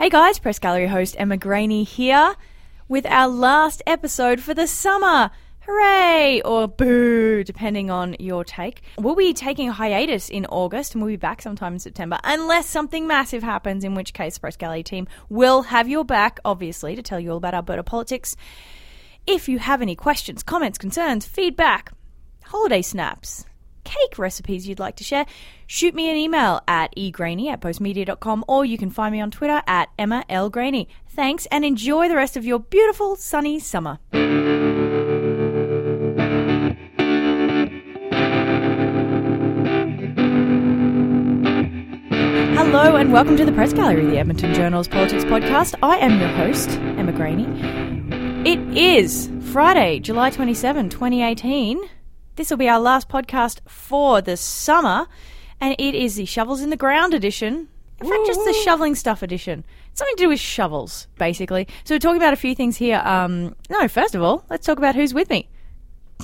Hey guys, Press Gallery host Emma Graney here with our last episode for the summer. Hooray! Or boo, depending on your take. We'll be taking a hiatus in August and we'll be back sometime in September, unless something massive happens, in which case, Press Gallery team will have your back, obviously, to tell you all about Alberta politics. If you have any questions, comments, concerns, feedback, holiday snaps, cake recipes you'd like to share, shoot me an email at egraney at postmedia.com or you can find me on Twitter at Emma L. Graney. Thanks and enjoy the rest of your beautiful sunny summer. Hello and welcome to the Press Gallery, the Edmonton Journal's Politics Podcast. I am your host, Emma Graney. It is Friday, July 27, 2018. This will be our last podcast for the summer, and it is the Shovels in the Ground edition. In fact, just the shoveling stuff edition. Something to do with shovels, basically. So we're talking about a few things here. Um, no, first of all, let's talk about who's with me.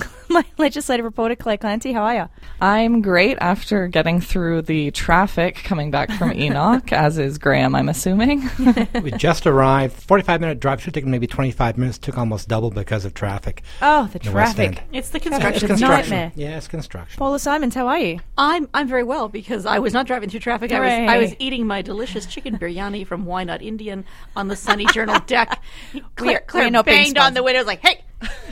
My legislative reporter, Clare Clancy. How are you? I'm great after getting through the traffic coming back from Enoch, as is Graham, I'm assuming. we just arrived. 45 minute drive should have taken maybe 25 minutes. Took almost double because of traffic. Oh, the traffic. End. It's the It's construction. construction. nightmare. Yeah, it's construction. Paula Simons, how are you? I'm I'm very well because I was not driving through traffic. I was I was eating my delicious chicken biryani from Why Not Indian on the Sunny Journal deck. Clare, Clare we're not being banged on the window. Was like, "Hey,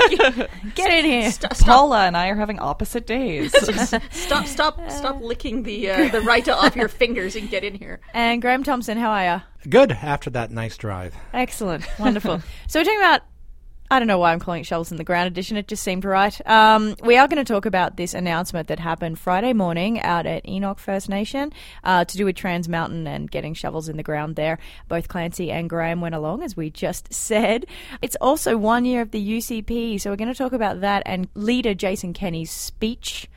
Get in here. st- stop, Paula and I are having opposite days. stop, stop, stop licking the uh, the raita off your fingers and get in here." And Graham Thomson, how are you? Good after that nice drive. Excellent. Wonderful. so we're talking about I don't know why I'm calling it Shovels in the Ground edition. It just seemed right. Um, we are going to talk about this announcement that happened Friday morning out at Enoch First Nation uh, to do with Trans Mountain and getting shovels in the ground there. Both Clancy and Graham went along, as we just said. It's also one year of the UCP, so we're going to talk about that and leader Jason Kenney's speech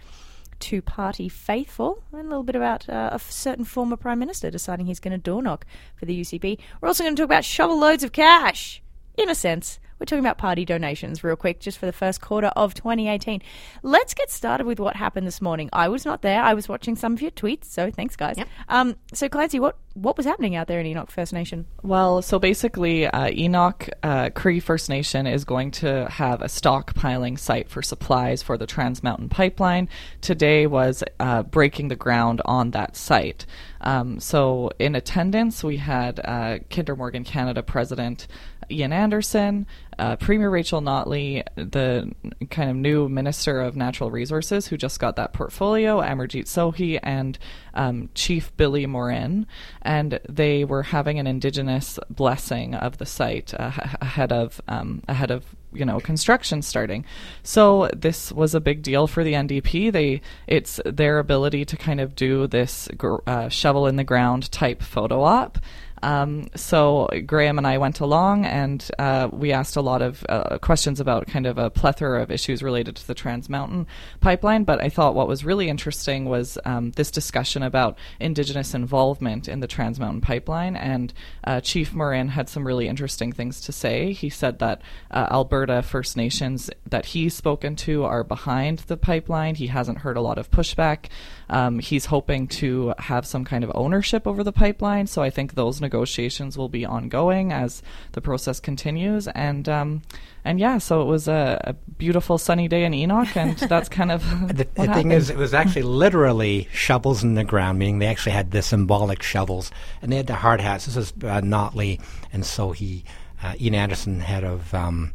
to party faithful, and a little bit about uh, a certain former prime minister deciding he's going to door knock for the UCP. We're also going to talk about shovel loads of cash. In a sense, we're talking about party donations real quick, just for the first quarter of 2018. Let's get started with what happened this morning. I was not there. I was watching some of your tweets, so thanks, guys. Yep. Um, so, Clancy, what what was happening out there in Enoch First Nation? well, so basically, uh, Enoch uh, Cree First Nation is going to have a stockpiling site for supplies for the Trans Mountain Pipeline. Today was uh, breaking the ground on that site. Um, so, in attendance, we had uh, Kinder Morgan Canada President Ian Anderson, uh, Premier Rachel Notley, the kind of new Minister of Natural Resources who just got that portfolio, Amarjeet Sohi, and um, Chief Billy Morin. And they were having an Indigenous blessing of the site uh, ahead of um, ahead of you know construction starting. So this was a big deal for the NDP. They it's their ability to kind of do this uh, shovel in the ground type photo op. Um, so Graham and I went along, and uh, we asked a lot of uh, questions about kind of a plethora of issues related to the Trans Mountain pipeline. But I thought what was really interesting was um, this discussion about Indigenous involvement in the Trans Mountain pipeline. And uh, Chief Morin had some really interesting things to say. He said that uh, Alberta First Nations that he's spoken to are behind the pipeline. He hasn't heard a lot of pushback. Um, he's hoping to have some kind of ownership over the pipeline. So I think those negotiations will be ongoing as the process continues. And um, and yeah, so it was a, a beautiful sunny day in Enoch, and that's kind of The, what the thing happened. is, it was actually literally shovels in the ground, meaning they actually had the symbolic shovels, and they had the hard hats. This is uh, Notley, and so he, uh, Ian Anderson, head of um,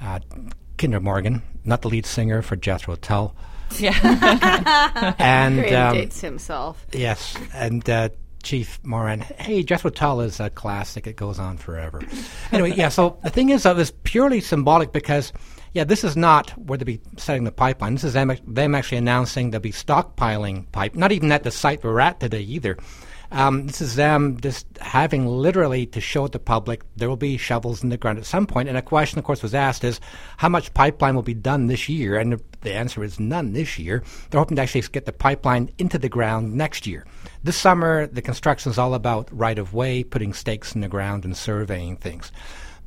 uh, Kinder Morgan, not the lead singer for Jethro Tull, yeah. and Created um, dates himself. Yes, and uh, Chief Morin. Hey, Jethro Tull is a classic. It goes on forever. anyway, yeah. So the thing is, it was purely symbolic because, yeah, this is not where they'll be setting the pipeline. This is them, them actually announcing they'll be stockpiling pipe. Not even at the site we're at today either. Um, this is them just having literally to show the public there will be shovels in the ground at some point. And a question, of course, was asked is how much pipeline will be done this year? And the, the answer is none this year. They're hoping to actually get the pipeline into the ground next year. This summer, the construction is all about right of way, putting stakes in the ground, and surveying things.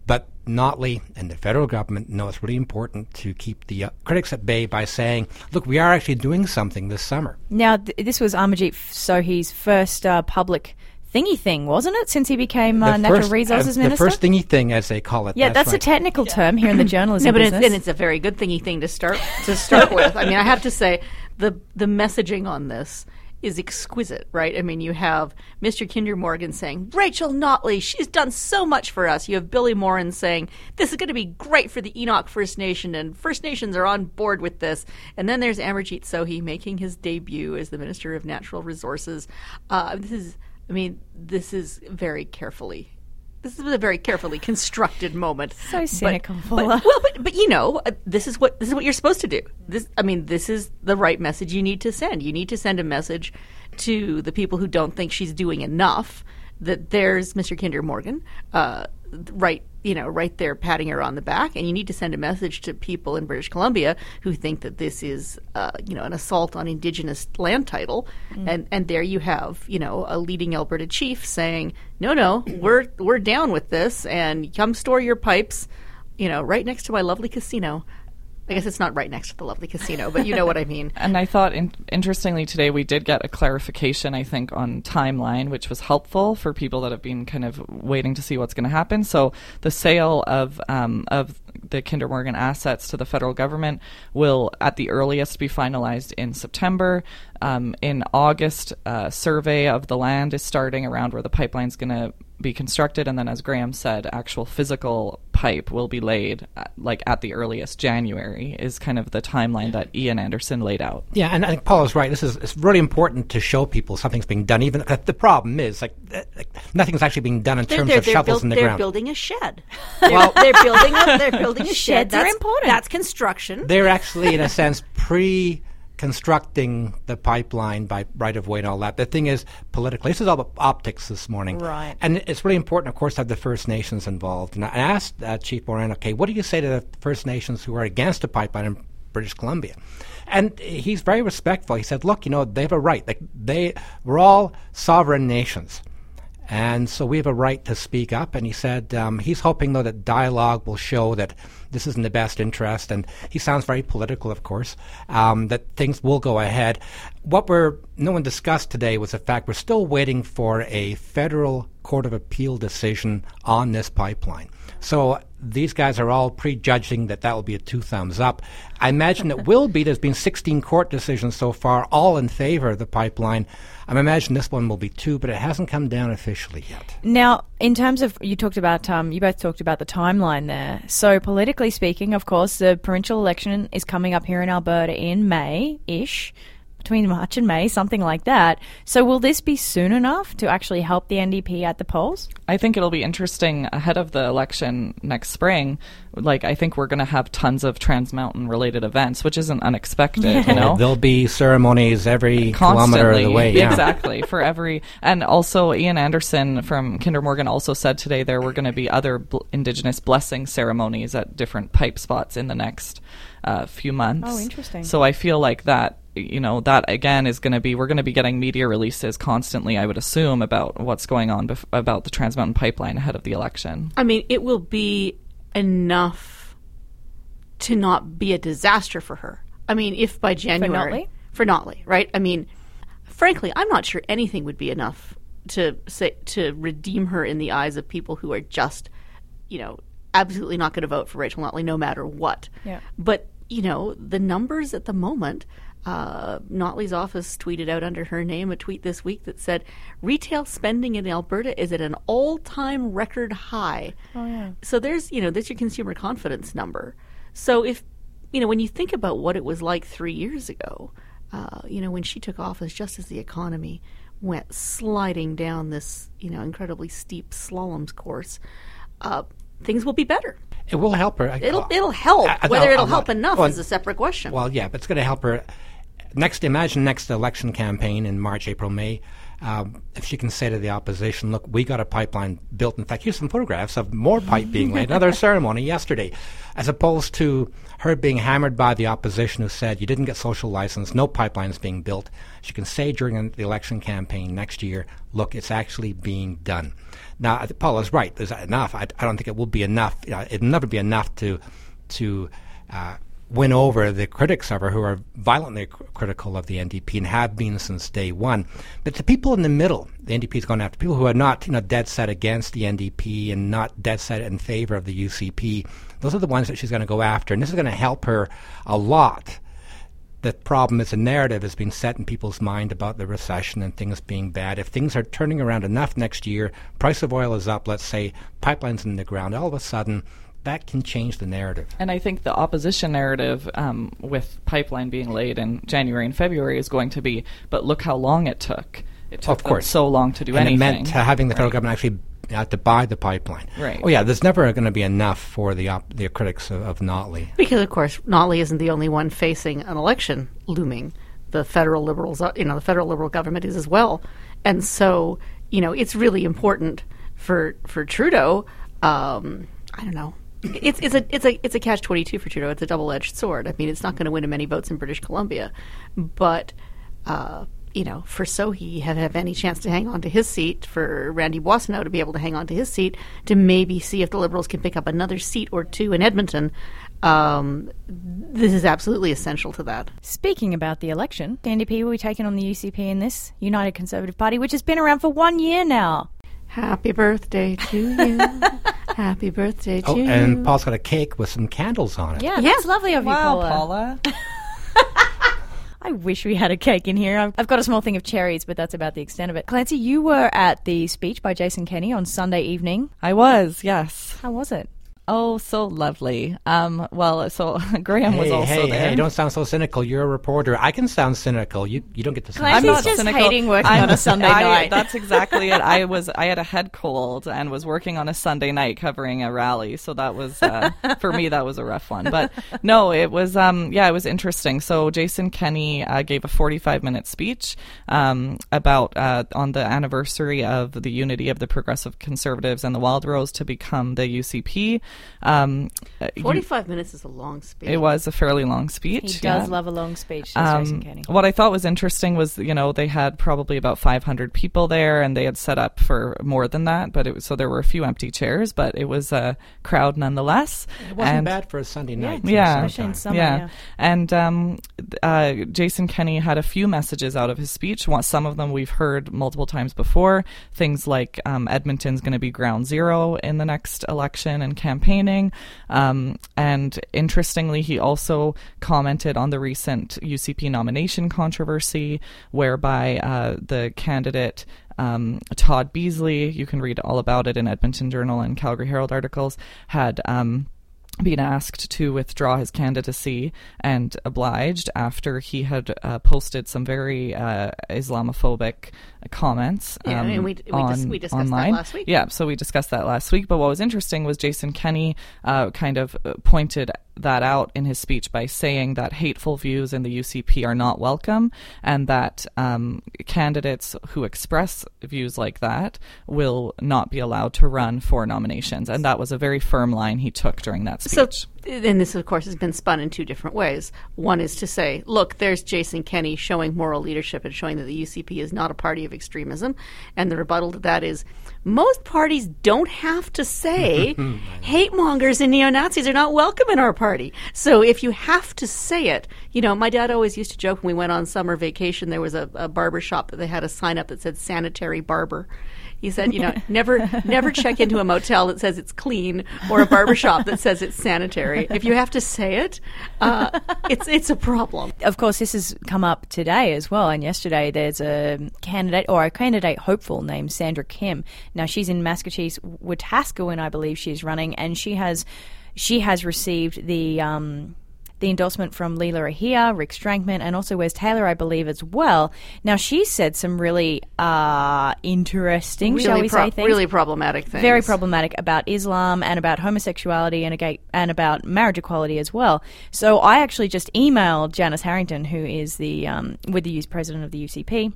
But Notley and the federal government know it's really important to keep the uh, critics at bay by saying, look, we are actually doing something this summer. Now, th- this was Amarjeet Sohi's first uh, public thingy thing, wasn't it? Since he became uh, The natural resources uh, minister. The first thingy thing, as they call it. yeah, that's, right. a technical term here in the journalism No, but it's, and it's a very good thingy thing to start to start with. I mean, I have to say the the messaging on this is exquisite, right? I mean, you have Mr. Kinder Morgan saying, Rachel Notley, she's done so much for us. You have Billy Morin saying, this is going to be great for the Enoch First Nation, and First Nations are on board with this. And then there's Amarjeet Sohi making his debut as the Minister of Natural Resources. Uh, this is, I mean, this is very carefully. This is a very carefully constructed moment. So cynical, but- Paula. well, but but you know, uh, this is what this is what you're supposed to do. This, I mean, this is the right message you need to send. You need to send a message to the people who don't think she's doing enough. That there's Mr. Kinder Morgan, uh, right, you know, right there patting her on the back, and you need to send a message to people in British Columbia who think that this is, uh, you know, an assault on Indigenous land title, and and there you have, you know, a leading Alberta chief saying, no, no, we're we're down with this, and come store your pipes you know, right next to my lovely casino. I guess it's not right next to the lovely casino, but you know what I mean. And I thought, in, interestingly, today we did get a clarification, I think, on timeline, which was helpful for people that have been kind of waiting to see what's going to happen. So the sale of um, of the Kinder Morgan assets to the federal government will, at the earliest, be finalized in September. Um, in August, a survey of the land is starting around where the pipeline's going to be constructed, and then, as Graham said, actual physical pipe will be laid, uh, like at the earliest January, is kind of the timeline that Ian Anderson laid out. Yeah, and I think Paul is right. This is it's really important to show people something's being done. Even the problem is like, like nothing's actually being done in They're, terms they're, of they're, shovels build- in the they're ground. building a shed. They're, they're building a, they're building a shed. Sheds are That's, important. That's construction. They're actually, in a sense, pre constructing the pipeline by right of way and all that. The thing is, politically, this is all about optics this morning. Right. And it's really important, of course, to have the First Nations involved. And I asked uh, Chief Morin, okay, what do you say to the First Nations who are against the pipeline in British Columbia? And he's very respectful. He said, look, you know, they have a right. Like they, we're all sovereign nations. And so we have a right to speak up. And he said um, he's hoping, though, that dialogue will show that this is in the best interest. And he sounds very political, of course, um, that things will go ahead. What we're, no one discussed today was the fact we're still waiting for a federal Court of Appeal decision on this pipeline. So these guys are all prejudging that that will be a two thumbs up. I imagine it will be. There's been 16 court decisions so far, all in favor of the pipeline. I imagine this one will be too, but it hasn't come down officially yet. Now, in terms of you talked about, um, you both talked about the timeline there. So politically speaking, of course, the provincial election is coming up here in Alberta in May ish. Between March and May, something like that. So, will this be soon enough to actually help the NDP at the polls? I think it'll be interesting ahead of the election next spring. Like, I think we're going to have tons of Trans Mountain related events, which isn't unexpected, you know? There'll be ceremonies every kilometer of the way. Yeah. exactly for every and also ian anderson from kinder morgan also said today there were going to be other bl- indigenous blessing ceremonies at different pipe spots in the next uh, few months Oh, interesting. so i feel like that you know that again is going to be we're going to be getting media releases constantly i would assume about what's going on bef- about the trans mountain pipeline ahead of the election I mean, it will be enough to not be a disaster for her. I mean, if by January Notley? for Notley, right? I mean, frankly, I'm not sure anything would be enough to say to redeem her in the eyes of people who are just, you know, absolutely not going to vote for Rachel Notley no matter what. Yeah. But you know, the numbers at the moment. Uh, Notley's office tweeted out under her name a tweet this week that said retail spending in Alberta is at an all-time record high. Oh yeah. So there's, you know, there's your consumer confidence number. So if, you know, when you think about what it was like three years ago, uh, you know, when she took office, just as the economy went sliding down this, you know, incredibly steep slalom's course, uh, things will be better. It will help her. It'll it'll help. I- I- Whether I'll- it'll I'll help not- enough well, is a separate question. Well, yeah, but it's going to help her. Next, imagine next election campaign in March, April, May. Um, if she can say to the opposition, "Look, we got a pipeline built. In fact, here's some photographs of more pipe being laid. Another ceremony yesterday, as opposed to her being hammered by the opposition, who said you didn't get social license, no pipelines being built. She can say during the election campaign next year, "Look, it's actually being done." Now, I think Paul is right. That enough? I, I don't think it will be enough. You know, it'll never be enough to to uh, win over the critics of her who are violently cr- critical of the NDP and have been since day one. But the people in the middle, the NDP is going after people who are not, you know, dead set against the NDP and not dead set in favor of the UCP. Those are the ones that she's going to go after, and this is going to help her a lot. The problem is the narrative has been set in people's mind about the recession and things being bad. If things are turning around enough next year, price of oil is up, let's say, pipelines in the ground, all of a sudden that can change the narrative. And I think the opposition narrative um, with pipeline being laid in January and February is going to be, but look how long it took. It took Of course. so long to do and anything. it meant uh, having the federal Right. government actually have to buy the pipeline. Right. Oh yeah, there's never going to be enough for the op- the critics of, of Notley. Because of course, Notley isn't the only one facing an election looming. The federal liberals, you know, the federal liberal government is as well, and so you know, it's really important for for Trudeau. Um, I don't know. It's it's a it's a it's a catch twenty two for Trudeau. It's a double edged sword. I mean, it's not going to win him any votes in British Columbia, but uh, you know, for Sohi have have any chance to hang on to his seat, for Randy Boissonnault to be able to hang on to his seat, to maybe see if the Liberals can pick up another seat or two in Edmonton. Um, this is absolutely essential to that. Speaking about the election, the NDP will be taking on the UCP in this United Conservative Party, which has been around for one year now. Happy birthday to you. Happy birthday oh, to Oh, you. and Paul's got a cake with some candles on it. Yeah, Yeah. that's lovely of you, Wow, Paula. Paula. I wish we had a cake in here. I've, I've got a small thing of cherries, but that's about the extent of it. Clancy, you were at the speech by Jason Kenney on Sunday evening. I was, yes. How was it? Oh, so lovely. Um, well, so Graham was also hey, there. hey, don't sound so cynical. You're a reporter. I can sound cynical. You you don't get to sound Clancy's I'm not just cynical. hating working I'm- on a Sunday I- night. That's exactly it. I was I had a head cold and was working on a Sunday night covering a rally, so that was uh, for me that was a rough one. But no, it was um, yeah, it was interesting. So Jason Kenney uh, gave a 45 minute speech um, about uh, on the anniversary of the unity of the Progressive Conservatives and the Wildrose to become the UCP. Um, uh, you- 45 minutes is a long speech. it was a fairly long speech. He does yeah. love a long speech, Um, what I thought was interesting was, you know, they had probably about 500 people there, and they had set up for more than that. But it was so there were a few empty chairs, but it was a crowd nonetheless. It wasn't and, bad for a Sunday night. Yeah. Especially in summer. yeah. yeah. and um, uh, Jason Kenney had a few messages out of his speech. Some of them we've heard multiple times before. Things like um, Edmonton's going to be ground zero in the next election and campaigning. Um, and interestingly, he also commented on the recent UCP nomination controversy, whereby uh, the candidate. Um, Todd Beasley, you can read all about it in Edmonton Journal and Calgary Herald articles, had um, been asked to withdraw his candidacy and obliged after he had uh, posted some very uh, Islamophobic comments. Yeah, um, and we- we dis- we discussed that last week. Yeah, so we discussed that last week. But what was interesting was Jason Kenney uh, kind of uh, pointed that out in his speech by saying that hateful views in the UCP are not welcome, and that um, candidates who express views like that will not be allowed to run for nominations. And that was a very firm line he took during that So, speech. And this, of course, has been spun in two different ways. One is to say, look, there's Jason Kenney showing moral leadership and showing that the UCP is not a party of extremism. And the rebuttal to that is, most parties don't have to say hate mongers and neo Nazis are not welcome in our party. So if you have to say it, you know, my dad always used to joke when we went on summer vacation, there was a, a barber shop that they had a sign up that said sanitary barber. He said, you know, never never check into a motel that says it's clean or a barber shop that says it's sanitary. If you have to say it, uh, it's it's a problem. Of course, this has come up today as well. And yesterday, there's a candidate or a candidate hopeful named Sandra Kim. Now, she's in Maskwacis, Wetaskiwin, I believe she's running, and she has she has received the. Um, the endorsement from Leela Aheer, Rick Strankman, and also Wes Taylor, I believe, as well. Now, she said some really uh, interesting, shall Really, we pro- say, things. really problematic things. very problematic about Islam and about homosexuality and, aga- and about marriage equality as well. So I actually just emailed Janice Harrington, who is the um, with the youth president of the UCP.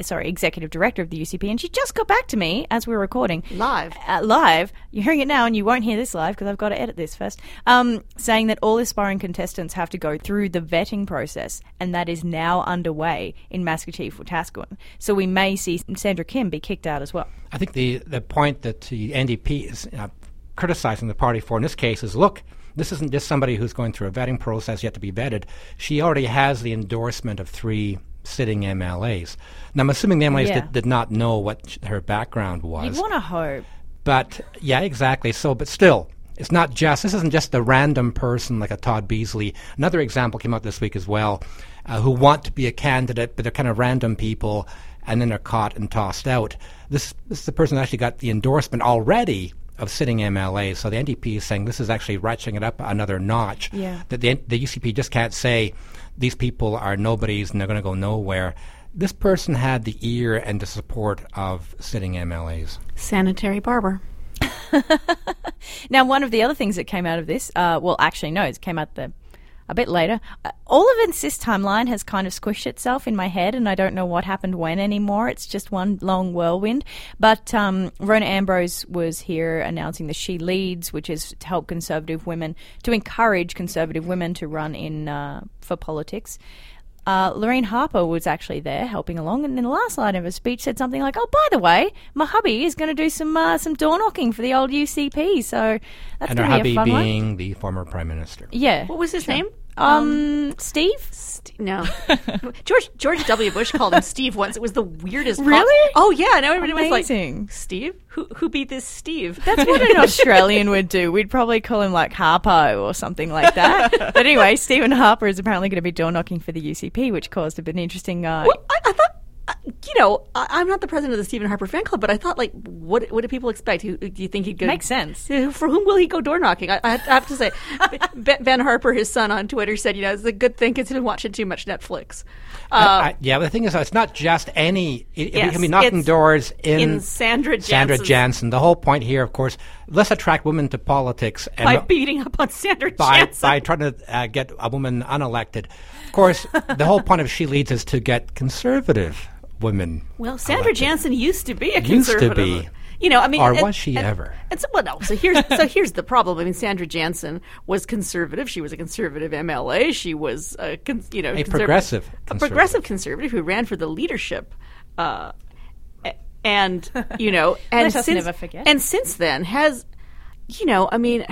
Sorry, executive director of the UCP, and she just got back to me as we were recording Live. uh, live. You're hearing it now, and you won't hear this live because I've got to edit this first. Um, saying that all aspiring contestants have to go through the vetting process, and that is now underway in Maskwacis Wetaskiwin. So we may see Sandra Kim be kicked out as well. I think the, the point that the NDP is uh, criticizing the party for in this case is look, this isn't just somebody who's going through a vetting process yet to be vetted. She already has the endorsement of three sitting MLAs. Now, I'm assuming the MLAs Yeah. did, did not know what sh- her background was. You'd want to hope. But yeah, exactly. So, but still, it's not just. This isn't just a random person like a Todd Beasley. Another example came out this week as well, uh, who want to be a candidate, but they're kind of random people, and then they're caught and tossed out. This, this is the person that actually got the endorsement already of sitting MLA. So the NDP is saying this is actually ratcheting it up another notch. Yeah. That the, the UCP just can't say these people are nobodies and they're going to go nowhere. This person had the ear and the support of sitting MLAs. Sanitary barber. Now, one of the other things that came out of this, uh, well, actually, no, it came out the a bit later. Uh, all of this timeline has kind of squished itself in my head, and I don't know what happened when anymore. It's just one long whirlwind. But um, Rona Ambrose was here announcing the She Leads, which is to help conservative women, to encourage conservative women to run in uh, for politics. Uh, Laureen Harper was actually there helping along, and in the last line of her speech said something like, "Oh, by the way, my hubby is going to do some uh, some door knocking for the old UCP, so that's and her going to be hubby a fun one." being the former prime minister. Yeah. What was his name? Um, Steve. St- no, George George W. Bush called him Steve once. It was the weirdest. pop- Really? oh yeah, and everybody was Amazing. like, Steve, who who beat this Steve? That's what an Australian would do. We'd probably call him like Harpo or something like that. but anyway, Stephen Harper is apparently going to be door knocking for the UCP, which caused a bit interesting. Uh, Well, I, I thought, you know, I, I'm not the president of the Stephen Harper fan club, but I thought, like, what what do people expect? Who, do you think he'd go? Makes sense. For whom will he go door knocking? I, I have- to say, Ben, ben Harper, his son, on Twitter said, you know, it's a good thing because he's been watching too much Netflix. Uh, I- yeah, but the thing is, it's not just any. It, Yes, it can be knocking doors in, in Sandra Sandra Jansen. The whole point here, of course, let's attract women to politics and by beating up on Sandra by, Jansen. by trying to uh, get a woman unelected. Of course, the whole point of She Leads is to get conservative women. Well, Sandra elected. Jansen used to be a Used to conservative. be. You know, I mean, Or and- was she and- ever? And so, well, no. So here's so here's the problem. I mean, Sandra Jansen was conservative. She was a conservative MLA. She was a con- you know A conserv- progressive a conservative. progressive conservative who ran for the leadership. Uh, and you know, and since. And since then has, you know, I mean,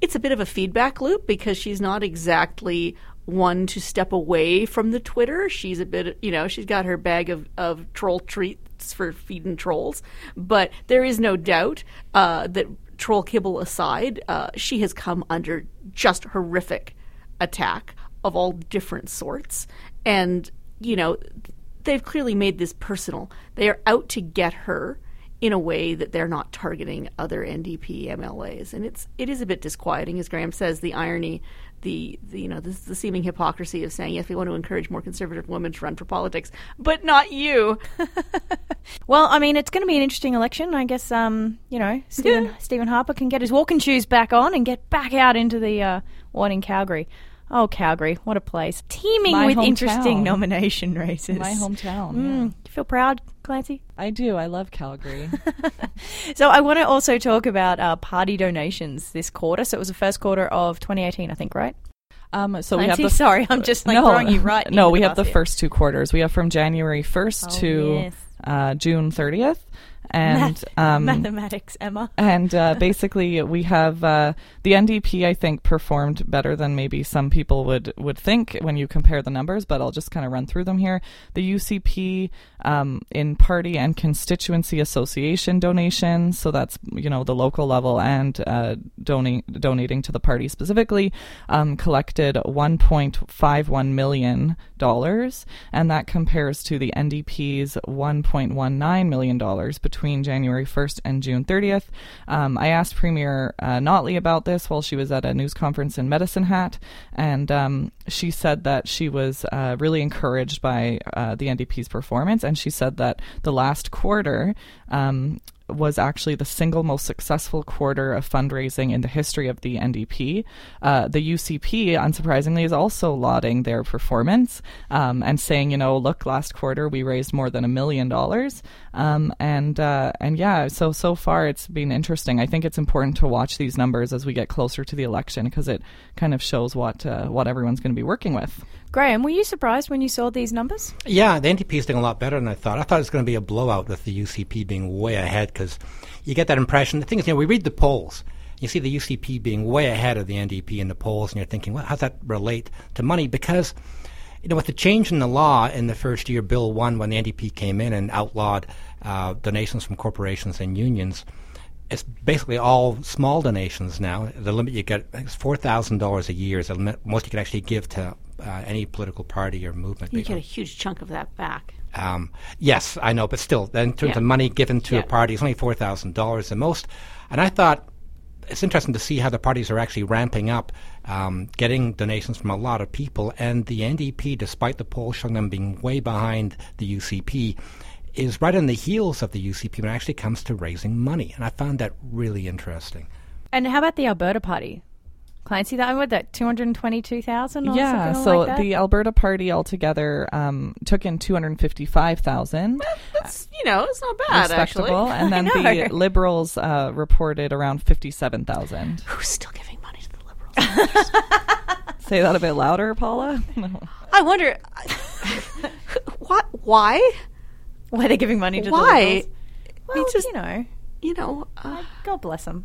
it's a bit of a feedback loop because she's not exactly one to step away from the Twitter. She's a bit, you know, she's got her bag of, of troll treats for feeding trolls. But there is no doubt uh, that troll kibble aside, uh, she has come under just horrific attack of all different sorts. And, you know, they've clearly made this personal. They are out to get her in a way that they're not targeting other NDP MLAs, and it's it is a bit disquieting, as Graham says. The irony, the, the you know the, the seeming hypocrisy of saying yes, we want to encourage more conservative women to run for politics, but not you. well, I mean, it's going to be an interesting election. I guess, um, you know, Stephen, Stephen Harper can get his walking shoes back on and get back out into the uh, one in Calgary. Oh, Calgary, what a place. Teeming My with hometown. interesting nomination races. My hometown. Mm, yeah. you feel proud, Clancy? I do. I love Calgary. So I want to also talk about uh, party donations this quarter. So it was the first quarter of 2018, I think, right? Um, so we have Clancy? the Sorry, I'm just like throwing you right. No, we have the here. first two quarters. We have from January 1st Oh, to yes. uh, June 30th, and Math- um, mathematics, Emma. and uh, basically we have uh, the NDP. I think performed better than maybe some people would would think when you compare the numbers. But I'll just kind of run through them here. The UCP um, in party and constituency association donations, so that's you know the local level and uh, donate donating to the party specifically, um, collected 1.51 million dollars, and that compares to the NDP's 1.19 million dollars between January 1st and June 30th. Um, I asked Premier uh, Notley about this while she was at a news conference in Medicine Hat, and um, she said that she was uh, really encouraged by uh, the NDP's performance, and she said that the last quarter. Um, was actually the single most successful quarter of fundraising in the history of the NDP. Uh, the UCP, unsurprisingly, is also lauding their performance um, and saying, you know, look, last quarter we raised more than a million dollars, um, and uh, and yeah, so so far it's been interesting. I think it's important to watch these numbers as we get closer to the election because it kind of shows what uh, what everyone's going to be working with. Graham, were you surprised when you saw these numbers? Yeah, the NDP is doing a lot better than I thought. I thought it was going to be a blowout with the UCP being way ahead because you get that impression. The thing is, you know, we read the polls. You see the UCP being way ahead of the NDP in the polls, and you're thinking, well, how does that relate to money? Because you know, with the change in the law in the first year, Bill 1, when the NDP came in and outlawed uh, donations from corporations and unions, it's basically all small donations now. The limit you get is $4,000 a year is the limit most you can actually give to uh, any political party or movement. You get a huge chunk of that back. Um, yes, I know, but still, in terms Yeah. of money given to Yeah. a party, it's only four thousand dollars the most. And I thought it's interesting to see how the parties are actually ramping up, um, getting donations from a lot of people. And the NDP, despite the poll showing them being way behind the UCP, is right on the heels of the UCP when it actually comes to raising money. And I found that really interesting. And how about the Alberta Party? Clancy, that what that two hundred twenty-two thousand? Yeah, something so like that? the Alberta Party altogether um, took in two hundred fifty-five thousand. That's you know, it's not bad actually. respectable, and then the. Liberals uh, reported around fifty-seven thousand. Who's still giving money to the liberals? Say that a bit louder, Paula. I wonder what why why they're giving money to the why Liberals? Well, just- you know, you know uh, God bless them.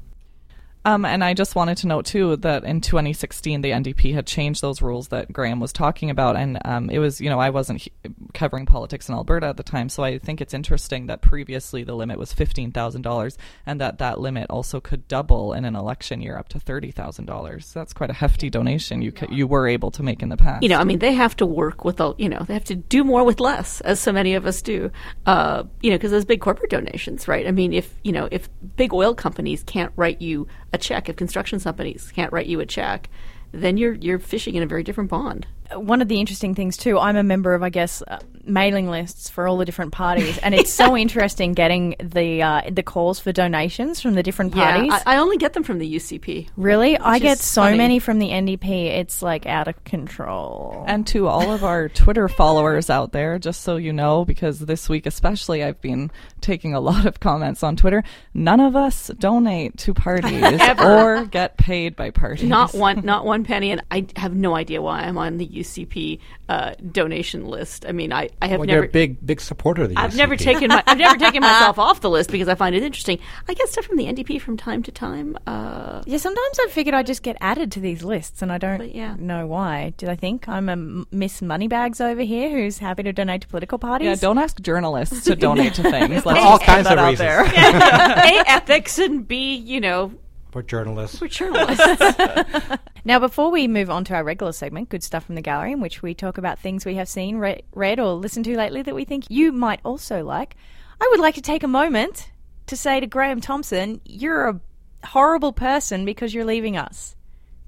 Um, and I just wanted to note too that in 2016 the NDP had changed those rules that Graham was talking about, and um, it was you know I wasn't he- covering politics in Alberta at the time, so I think it's interesting that previously the limit was fifteen thousand dollars, and that that limit also could double in an election year up to thirty thousand dollars. That's quite a hefty donation you c- you were able to make in the past. you know, I mean, they have to work with, all you know, they have to do more with less, as so many of us do. Uh, you know, because those big corporate donations, right? I mean, if you know, if big oil companies can't write you a check, if construction companies can't write you a check, then you're you're fishing in a very different pond. One of the interesting things too, I'm a member of, I guess, uh, mailing lists for all the different parties, and it's so interesting getting the uh, the calls for donations from the different parties. Yeah, I, I only get them from the UCP. really, I get so funny. many from the NDP. It's like out of control. And to all of our Twitter followers out there, just so you know, because this week especially I've been taking a lot of comments on Twitter, none of us donate to parties or get paid by parties. Not one, not one penny, and I have no idea why I'm on the UCP uh, donation list. I mean, I, I have Well, never. you're a big, big supporter of the I've never taken my, I've never taken myself off the list because I find it interesting. I get stuff from the NDP from time to time. Uh, yeah, sometimes I figured I just get added to these lists, and I don't yeah. know why. Do I think I'm a Miss Moneybags over here who's happy to donate to political parties? Yeah, don't ask journalists to donate to things. Let's all just put kinds of out reasons. there. a ethics and b you know We're journalists. we're journalists. Now, before we move on to our regular segment, Good Stuff from the Gallery, in which we talk about things we have seen, re- read, or listened to lately that we think you might also like, I would like to take a moment to say to Graham Thomson, you're a horrible person because you're leaving us.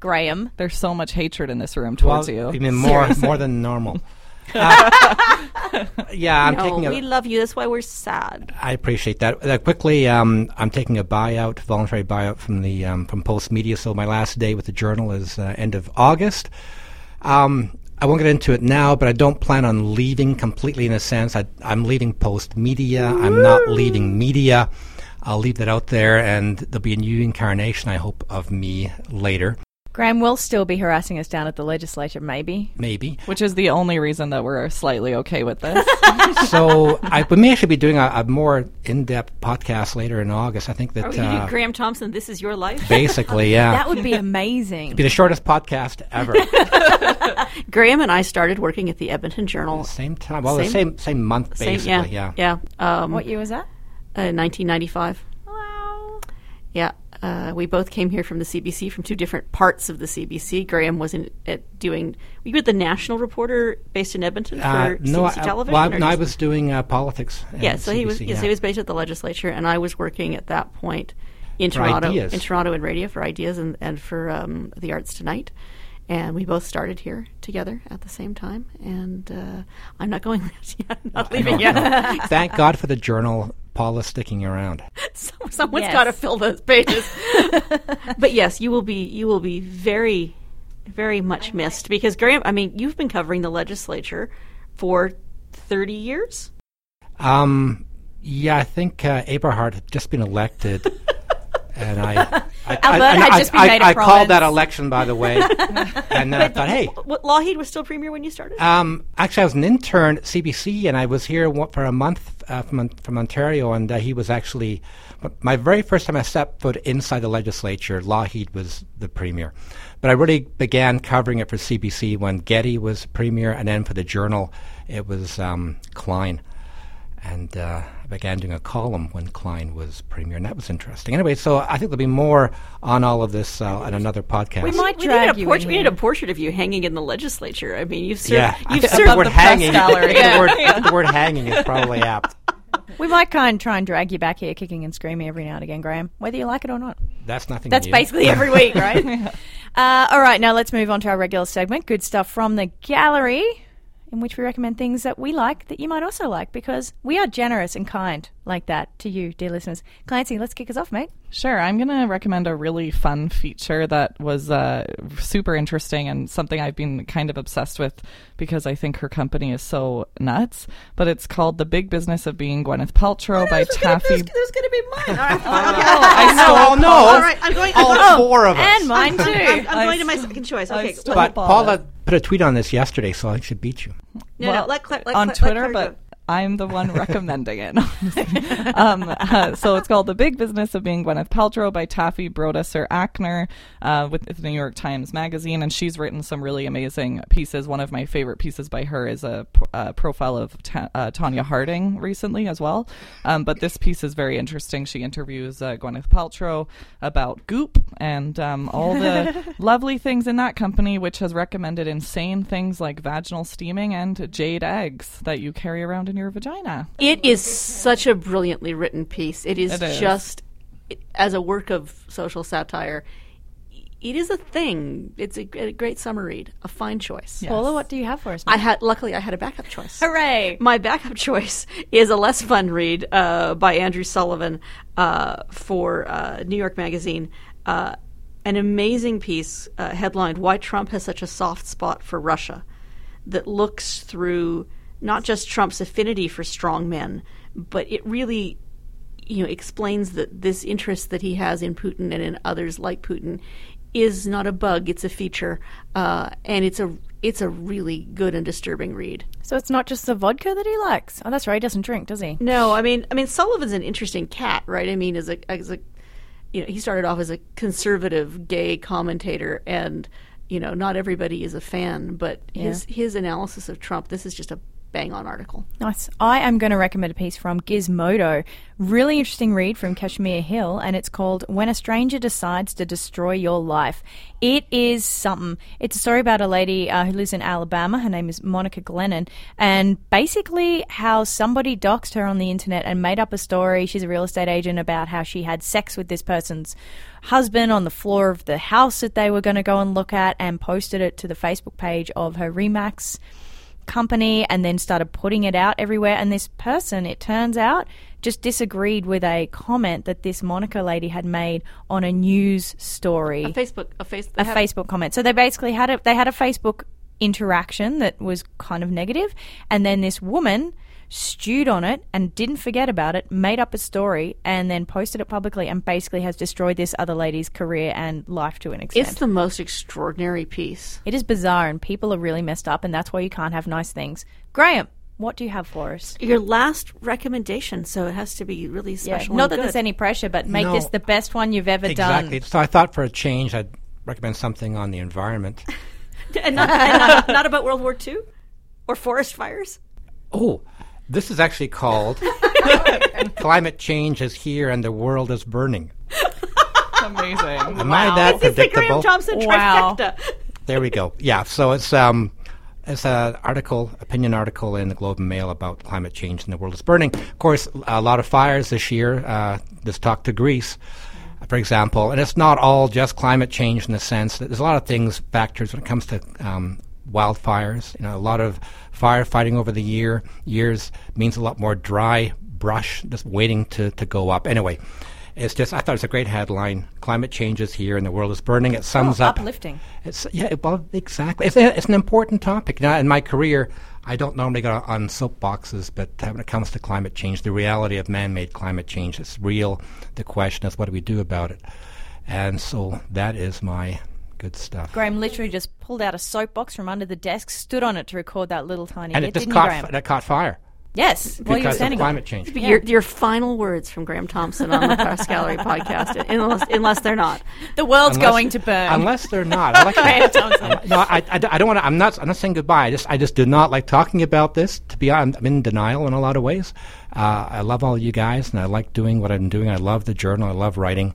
Graham. There's so much hatred in this room Well, towards you. I mean, more, more than normal. Uh, yeah, I'm no, taking a. we love you. That's why we're sad. I appreciate that. Uh, quickly, um, I'm taking a buyout, voluntary buyout from the um, from Post Media. So my last day with the journal is uh, end of August. Um, I won't get into it now, but I don't plan on leaving completely. In a sense, I, I'm leaving Post Media. I'm not leaving media. I'll leave that out there, and there'll be a new incarnation, I hope, of me later, Graham will still be harassing us down at the legislature, maybe. maybe. which is the only reason that we're slightly okay with this. so I, we may actually be doing a, a more in-depth podcast later in August. I think Are that we uh, Graham Thomson? This is your life. basically, yeah, That would be amazing. be the shortest podcast ever. Graham and I started working at the Edmonton Journal. Same time. Well, the Same- same same month, Same, basically. yeah, yeah. yeah. Um, what year was that? uh, 1995. Wow. Yeah, uh, we both came here from the CBC from two different parts of the CBC. Graham was in at doing. Were you the National Reporter based in Edmonton for Uh, no, CBC I, television? well, I, no, I was doing uh, politics. Yeah, so he was. CBC, Yes, yeah. he was based at the legislature, and I was working at that point in For Toronto, Ideas. in Toronto in radio for ideas and and for um, the Arts Tonight. And we both started here together at the same time. And uh, I'm not going. yeah, I'm not leaving yet. Thank God for the journal. Paula's sticking around. So- Someone's Yes. got to fill those pages. but yes, you will be you will be very very much missed because Graham, I mean, you've been covering the legislature for 30 years. Um, yeah, I think uh, Aberhart had just been elected, and I Alberta had just been I, made a I called that election, by the way, and then I thought, hey, What, Lougheed was still premier when you started. um, actually, I was an intern at CBC, and I was here for a month uh, from, from Ontario, and uh, he was actually my very first time I stepped foot inside the legislature. Lougheed was the premier, but I really began covering it for CBC when Getty was premier, and then for the Journal, it was um, Klein, and uh, I began doing a column when Klein was premier, and that was interesting. Anyway, so I think there'll be more on all of this uh, on another podcast. We might we drag need a you portrait. in We need a portrait of you hanging in the legislature. I mean, you've served. yeah, You've served the word the press hanging. gallery. the, word, the word hanging is probably apt. We might kind of try and drag you back here kicking and screaming every now and again, Graham, whether you like it or not. That's nothing. That's new. basically every week, right? uh, all right, now let's move on to our regular segment, Good Stuff from the Gallery, in which we recommend things that we like that you might also like because we are generous and kind like that to you, dear listeners. Clancy, let's kick us off, mate. Sure. I'm going to recommend a really fun feature that was uh, super interesting and something I've been kind of obsessed with because I think her company is so nuts. But it's called The Big Business of Being Gwyneth Paltrow by Taffy. That was going to be mine. All right, okay. I know. Oh no! All right, I'm going. All I'm, four of us. And mine too. I'm, I'm I going to my second choice. Okay, still- But Paula. Paula put a tweet on this yesterday, so I should beat you. no, well, no, let, Cla- let, on let Twitter, Clare but go. I'm the one recommending it. um, uh, so it's called The Big Business of Being Gwyneth Paltrow by Taffy Brodesser-Akner uh, with the New York Times Magazine. And she's written some really amazing pieces. One of my favorite pieces by her is a profile of Ta- uh, Tonya Harding recently as well. Um, but this piece is very interesting. She interviews uh, Gwyneth Paltrow about Goop and um, all the lovely things in that company, which has recommended insane things like vaginal steaming and jade eggs that you carry around in your vagina. It is such a brilliantly written piece. It is, It is. just it- as a work of social satire. It is a thing. It's a, a great summer read. A fine choice. Paula, what do you have for us? I had luckily I had a backup choice. Hooray! My backup choice is a less fun read uh, by Andrew Sullivan uh, for uh, New York Magazine. Uh, an amazing piece uh, headlined Why Trump Has Such a Soft Spot for Russia that looks through not just Trump's affinity for strong men, but it really you know explains that this interest that he has in Putin and in others like Putin is not a bug; it's a feature, uh, and it's a it's a really good and disturbing read. So it's not just the vodka that he likes. Oh, that's right. He doesn't drink, does he? No, I mean, I mean, Sullivan's an interesting cat, right? I mean, as a as a, you know, he started off as a conservative gay commentator, and you know, not everybody is a fan, but his his analysis of Trump, this is just a bang on article. Nice. I am going to recommend a piece from Gizmodo. Really interesting read from Kashmir Hill, and it's called When a Stranger Decides to Destroy Your Life. It is something. It's a story about a lady uh, who lives in Alabama. Her name is Monica Glennon, and basically how somebody doxed her on the internet and made up a story. She's a real estate agent about how she had sex with this person's husband on the floor of the house that they were going to go and look at and posted it to the Facebook page of her Remax company and then started putting it out everywhere. And this person, it turns out, just disagreed with a comment that this Monica lady had made on a news story, A Facebook, a face, a Facebook comment. So they basically had a they had a Facebook interaction that was kind of negative, and then this woman stewed on it and didn't forget about it, made up a story, and then posted it publicly, and basically has destroyed this other lady's career and life to an extent. It's the most extraordinary piece. It is bizarre, and people are really messed up, and that's why you can't have nice things. Graham, what do you have for us? Your last recommendation, so it has to be really Yeah, special. not and that good. there's any pressure, but make No. this the best one you've ever done. Exactly. done. So I thought for a change, I'd recommend something on the environment. and, not, and not, not about World War II or forest fires. oh, this is actually called "Climate Change is Here and the World is Burning." Amazing. Am I that It's the Graham predictable? Wow. trifecta. There we go. Yeah. So it's um, it's an article, opinion article in the Globe and Mail about climate change and the world is burning. Of course, a lot of fires this year. Uh, this talk to Greece, for example, and it's not all just climate change in the sense that there's a lot of things factors when it comes to um, wildfires. You know, a lot of firefighting over the year years means a lot more dry brush just waiting to, to go up. Anyway. It's just, I thought it was a great headline. Climate change is here and the world is burning. It sums Oh, up. uplifting. It's yeah, well, exactly. It's, a, it's an important topic. Now, in my career, I don't normally go on soapboxes, but when it comes to climate change, the reality of man-made climate change is real. The question is, what do we do about it? And so that is my good stuff. Graham literally just pulled out a soapbox from under the desk, stood on it to record that little tiny and bit, it just didn't caught you, Graham? f- that caught fire yes, while you were because of standing climate change. Yeah. Your, your final words from Graham Thomson on the Press Gallery podcast, unless, unless they're not. The world's Unless- going to burn. Unless they're not. I like Graham that. Thomson. no, I, I, I don't want to. I'm not. I'm not saying goodbye. I just, I just do not like talking about this. To be honest, I'm in denial in a lot of ways. Uh, I love all you guys, and I like doing what I'm doing. I love the journal. I love writing,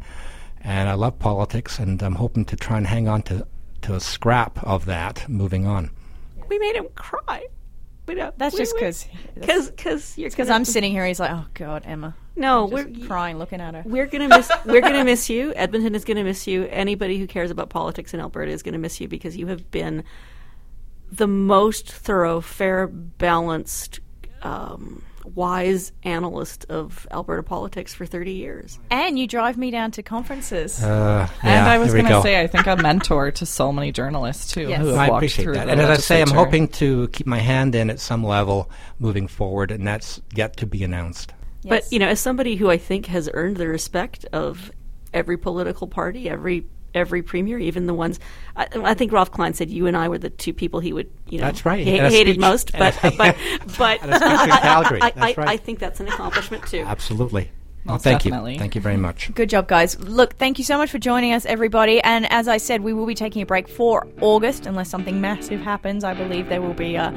and I love politics. And I'm hoping to try and hang on to to a scrap of that moving on. We made him cry. We don't, That's we- just because Cause, cause you're because I'm sitting here. He's like, oh god, Emma. No, Just we're crying looking at her. we're gonna miss we're gonna miss you. Edmonton is gonna miss you. Anybody who cares about politics in Alberta is gonna miss you because you have been the most thorough, fair, balanced, um, wise analyst of Alberta politics for thirty years. And you drive me down to conferences. Uh, And I was going to say, I think I'm a mentor to so many journalists too, Yes. who have I walked appreciate through that. And as I say, I'm hoping to keep my hand in at some level moving forward, and that's yet to be announced. But you know, as somebody who I think has earned the respect of every political party, every every premier, even the ones I, I think Ralph Klein said you and I were the two people he would you know That's right. ha- hated speech- most. But a- but but At a speech in Calgary. I, I, right. I think that's an accomplishment too. Absolutely. Well, thank definitely. you. Thank you very much. Good job, guys. Look, thank you so much for joining us, everybody. And as I said, we will be taking a break for August unless something massive happens. I believe there will be uh,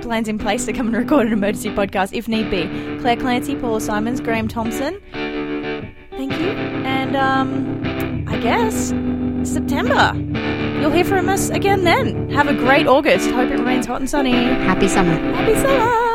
plans in place to come and record an emergency podcast if need be. Clare Clancy, Paula Simons, Graham Thomson. Thank you. And um, I guess September. You'll hear from us again then. Have a great August. Hope it remains hot and sunny. Happy summer. Happy summer.